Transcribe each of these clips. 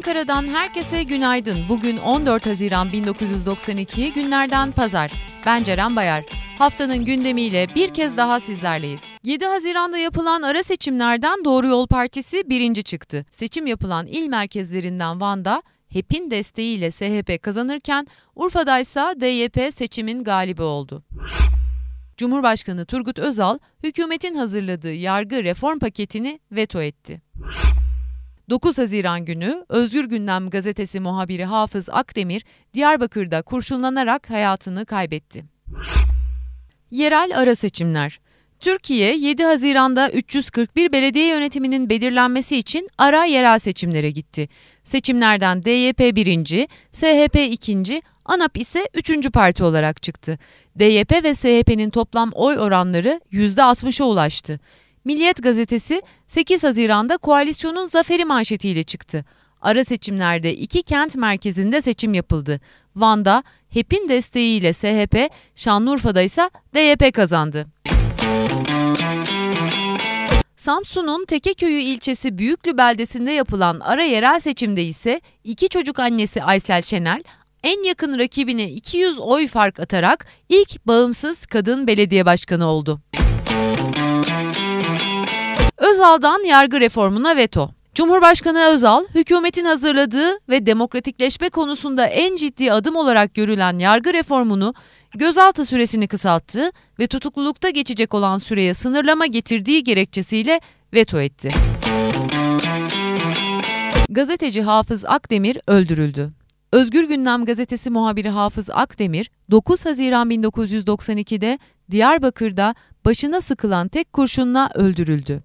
Ankara'dan herkese günaydın. Bugün 14 Haziran 1992 günlerden pazar. Ben Ceren Bayar. Haftanın gündemiyle bir kez daha sizlerleyiz. 7 Haziran'da yapılan ara seçimlerden Doğru Yol Partisi birinci çıktı. Seçim yapılan il merkezlerinden Van'da HEP'in desteğiyle SHP kazanırken Urfa'da ise DYP seçimin galibi oldu. Cumhurbaşkanı Turgut Özal, hükümetin hazırladığı yargı reform paketini veto etti. 9 Haziran günü Özgür Gündem gazetesi muhabiri Hafız Akdemir, Diyarbakır'da kurşunlanarak hayatını kaybetti. Yerel ara seçimler Türkiye 7 Haziran'da 341 belediye yönetiminin belirlenmesi için ara yerel seçimlere gitti. Seçimlerden DYP 1. SHP 2. ANAP ise 3. parti olarak çıktı. DYP ve SHP'nin toplam oy oranları %60'a ulaştı. Milliyet gazetesi 8 Haziran'da koalisyonun zaferi manşetiyle çıktı. Ara seçimlerde iki kent merkezinde seçim yapıldı. Van'da HEP'in desteğiyle SHP, Şanlıurfa'da ise DYP kazandı. Samsun'un Tekeköyü ilçesi Büyüklü beldesinde yapılan ara yerel seçimde ise iki çocuk annesi Aysel Şenel en yakın rakibine 200 oy fark atarak ilk bağımsız kadın belediye başkanı oldu. Özal'dan yargı reformuna veto. Cumhurbaşkanı Özal, hükümetin hazırladığı ve demokratikleşme konusunda en ciddi adım olarak görülen yargı reformunu gözaltı süresini kısalttı ve tutuklulukta geçecek olan süreye sınırlama getirdiği gerekçesiyle veto etti. Gazeteci Hafız Akdemir öldürüldü. Özgür Gündem gazetesi muhabiri Hafız Akdemir 9 Haziran 1992'de Diyarbakır'da başına sıkılan tek kurşunla öldürüldü.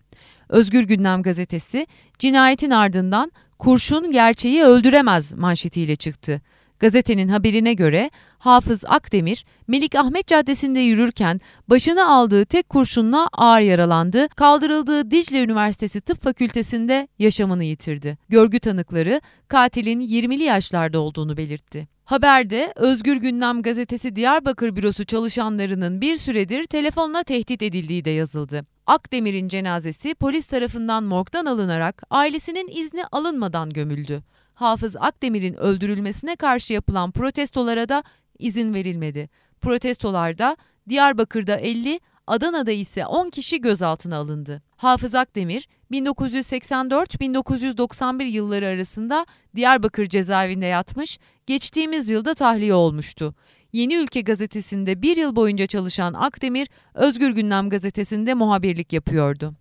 Özgür Gündem gazetesi cinayetin ardından kurşun gerçeği öldüremez manşetiyle çıktı. Gazetenin haberine göre Hafız Akdemir, Melik Ahmet Caddesi'nde yürürken başına aldığı tek kurşunla ağır yaralandı, kaldırıldığı Dicle Üniversitesi Tıp Fakültesi'nde yaşamını yitirdi. Görgü tanıkları katilin 20'li yaşlarda olduğunu belirtti. Haberde Özgür Gündem gazetesi Diyarbakır bürosu çalışanlarının bir süredir telefonla tehdit edildiği de yazıldı. Akdemir'in cenazesi polis tarafından morgdan alınarak ailesinin izni alınmadan gömüldü. Hafız Akdemir'in öldürülmesine karşı yapılan protestolara da izin verilmedi. Protestolarda Diyarbakır'da 50, Adana'da ise 10 kişi gözaltına alındı. Hafız Akdemir 1984-1991 yılları arasında Diyarbakır cezaevinde yatmış, geçtiğimiz yılda tahliye olmuştu. Yeni Ülke gazetesinde bir yıl boyunca çalışan Akdemir, Özgür Gündem gazetesinde muhabirlik yapıyordu.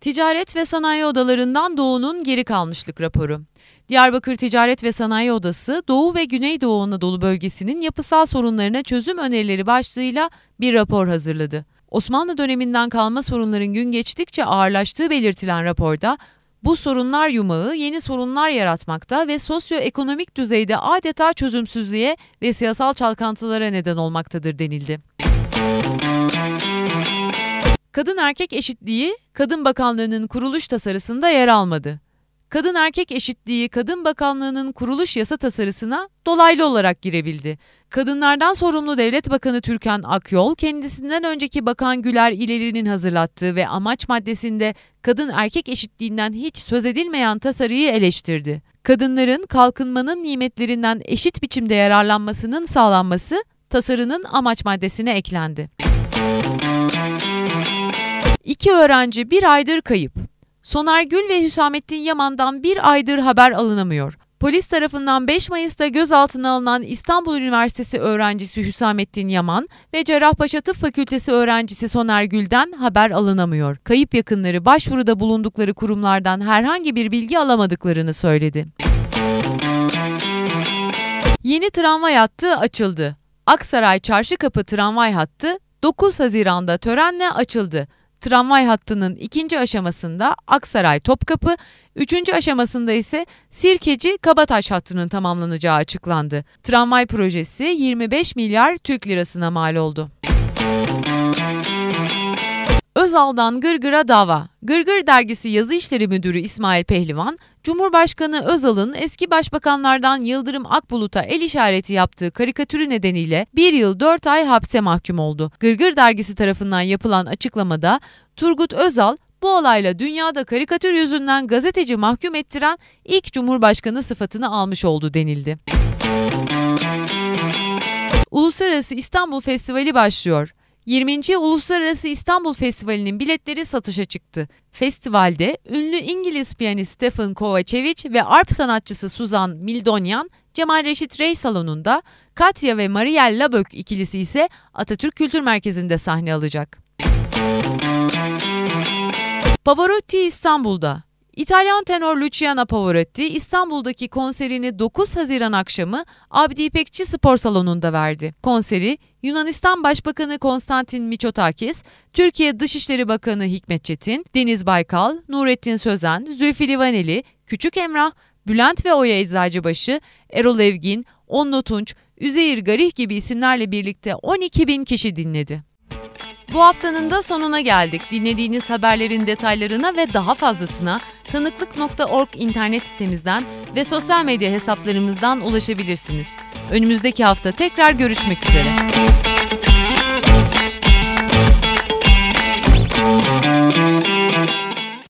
Ticaret ve Sanayi Odalarından Doğu'nun geri kalmışlık raporu. Diyarbakır Ticaret ve Sanayi Odası, Doğu ve Güneydoğu Anadolu bölgesinin yapısal sorunlarına çözüm önerileri başlığıyla bir rapor hazırladı. Osmanlı döneminden kalma sorunların gün geçtikçe ağırlaştığı belirtilen raporda, bu sorunlar yumağı yeni sorunlar yaratmakta ve sosyoekonomik düzeyde adeta çözümsüzlüğe ve siyasal çalkantılara neden olmaktadır denildi. Kadın erkek eşitliği Kadın Bakanlığı'nın kuruluş tasarısında yer almadı. Kadın erkek eşitliği Kadın Bakanlığı'nın kuruluş yasa tasarısına dolaylı olarak girebildi. Kadınlardan sorumlu Devlet Bakanı Türkan Akyol, kendisinden önceki Bakan Güler İleri'nin hazırlattığı ve amaç maddesinde kadın erkek eşitliğinden hiç söz edilmeyen tasarıyı eleştirdi. Kadınların kalkınmanın nimetlerinden eşit biçimde yararlanmasının sağlanması tasarının amaç maddesine eklendi. İki öğrenci bir aydır kayıp. Soner Gül ve Hüsamettin Yaman'dan bir aydır haber alınamıyor. Polis tarafından 5 Mayıs'ta gözaltına alınan İstanbul Üniversitesi öğrencisi Hüsamettin Yaman ve Cerrahpaşa Tıp Fakültesi öğrencisi Soner Gül'den haber alınamıyor. Kayıp yakınları başvuruda bulundukları kurumlardan herhangi bir bilgi alamadıklarını söyledi. Yeni tramvay hattı açıldı. Aksaray Çarşıkapı tramvay hattı 9 Haziran'da törenle açıldı tramvay hattının ikinci aşamasında Aksaray Topkapı, üçüncü aşamasında ise Sirkeci Kabataş hattının tamamlanacağı açıklandı. Tramvay projesi 25 milyar Türk lirasına mal oldu. Özal'dan Gırgır'a dava. Gırgır dergisi yazı işleri müdürü İsmail Pehlivan, Cumhurbaşkanı Özal'ın eski başbakanlardan Yıldırım Akbulut'a el işareti yaptığı karikatürü nedeniyle bir yıl dört ay hapse mahkum oldu. Gırgır dergisi tarafından yapılan açıklamada Turgut Özal bu olayla dünyada karikatür yüzünden gazeteci mahkum ettiren ilk Cumhurbaşkanı sıfatını almış oldu denildi. Uluslararası İstanbul Festivali başlıyor. 20. Uluslararası İstanbul Festivali'nin biletleri satışa çıktı. Festivalde ünlü İngiliz piyanist Stephen Kovacevic ve arp sanatçısı Suzan Mildonyan Cemal Reşit Rey Salonu'nda, Katya ve Mariel Labök ikilisi ise Atatürk Kültür Merkezi'nde sahne alacak. Pavarotti İstanbul'da İtalyan tenor Luciana Pavarotti İstanbul'daki konserini 9 Haziran akşamı Abdi İpekçi Spor Salonu'nda verdi. Konseri Yunanistan Başbakanı Konstantin Miçotakis, Türkiye Dışişleri Bakanı Hikmet Çetin, Deniz Baykal, Nurettin Sözen, Zülfü Livaneli, Küçük Emrah, Bülent ve Oya Eczacıbaşı, Erol Evgin, Onno Tunç, Üzeyir Garih gibi isimlerle birlikte 12 bin kişi dinledi. Bu haftanın da sonuna geldik. Dinlediğiniz haberlerin detaylarına ve daha fazlasına tanıklık.org internet sitemizden ve sosyal medya hesaplarımızdan ulaşabilirsiniz. Önümüzdeki hafta tekrar görüşmek üzere.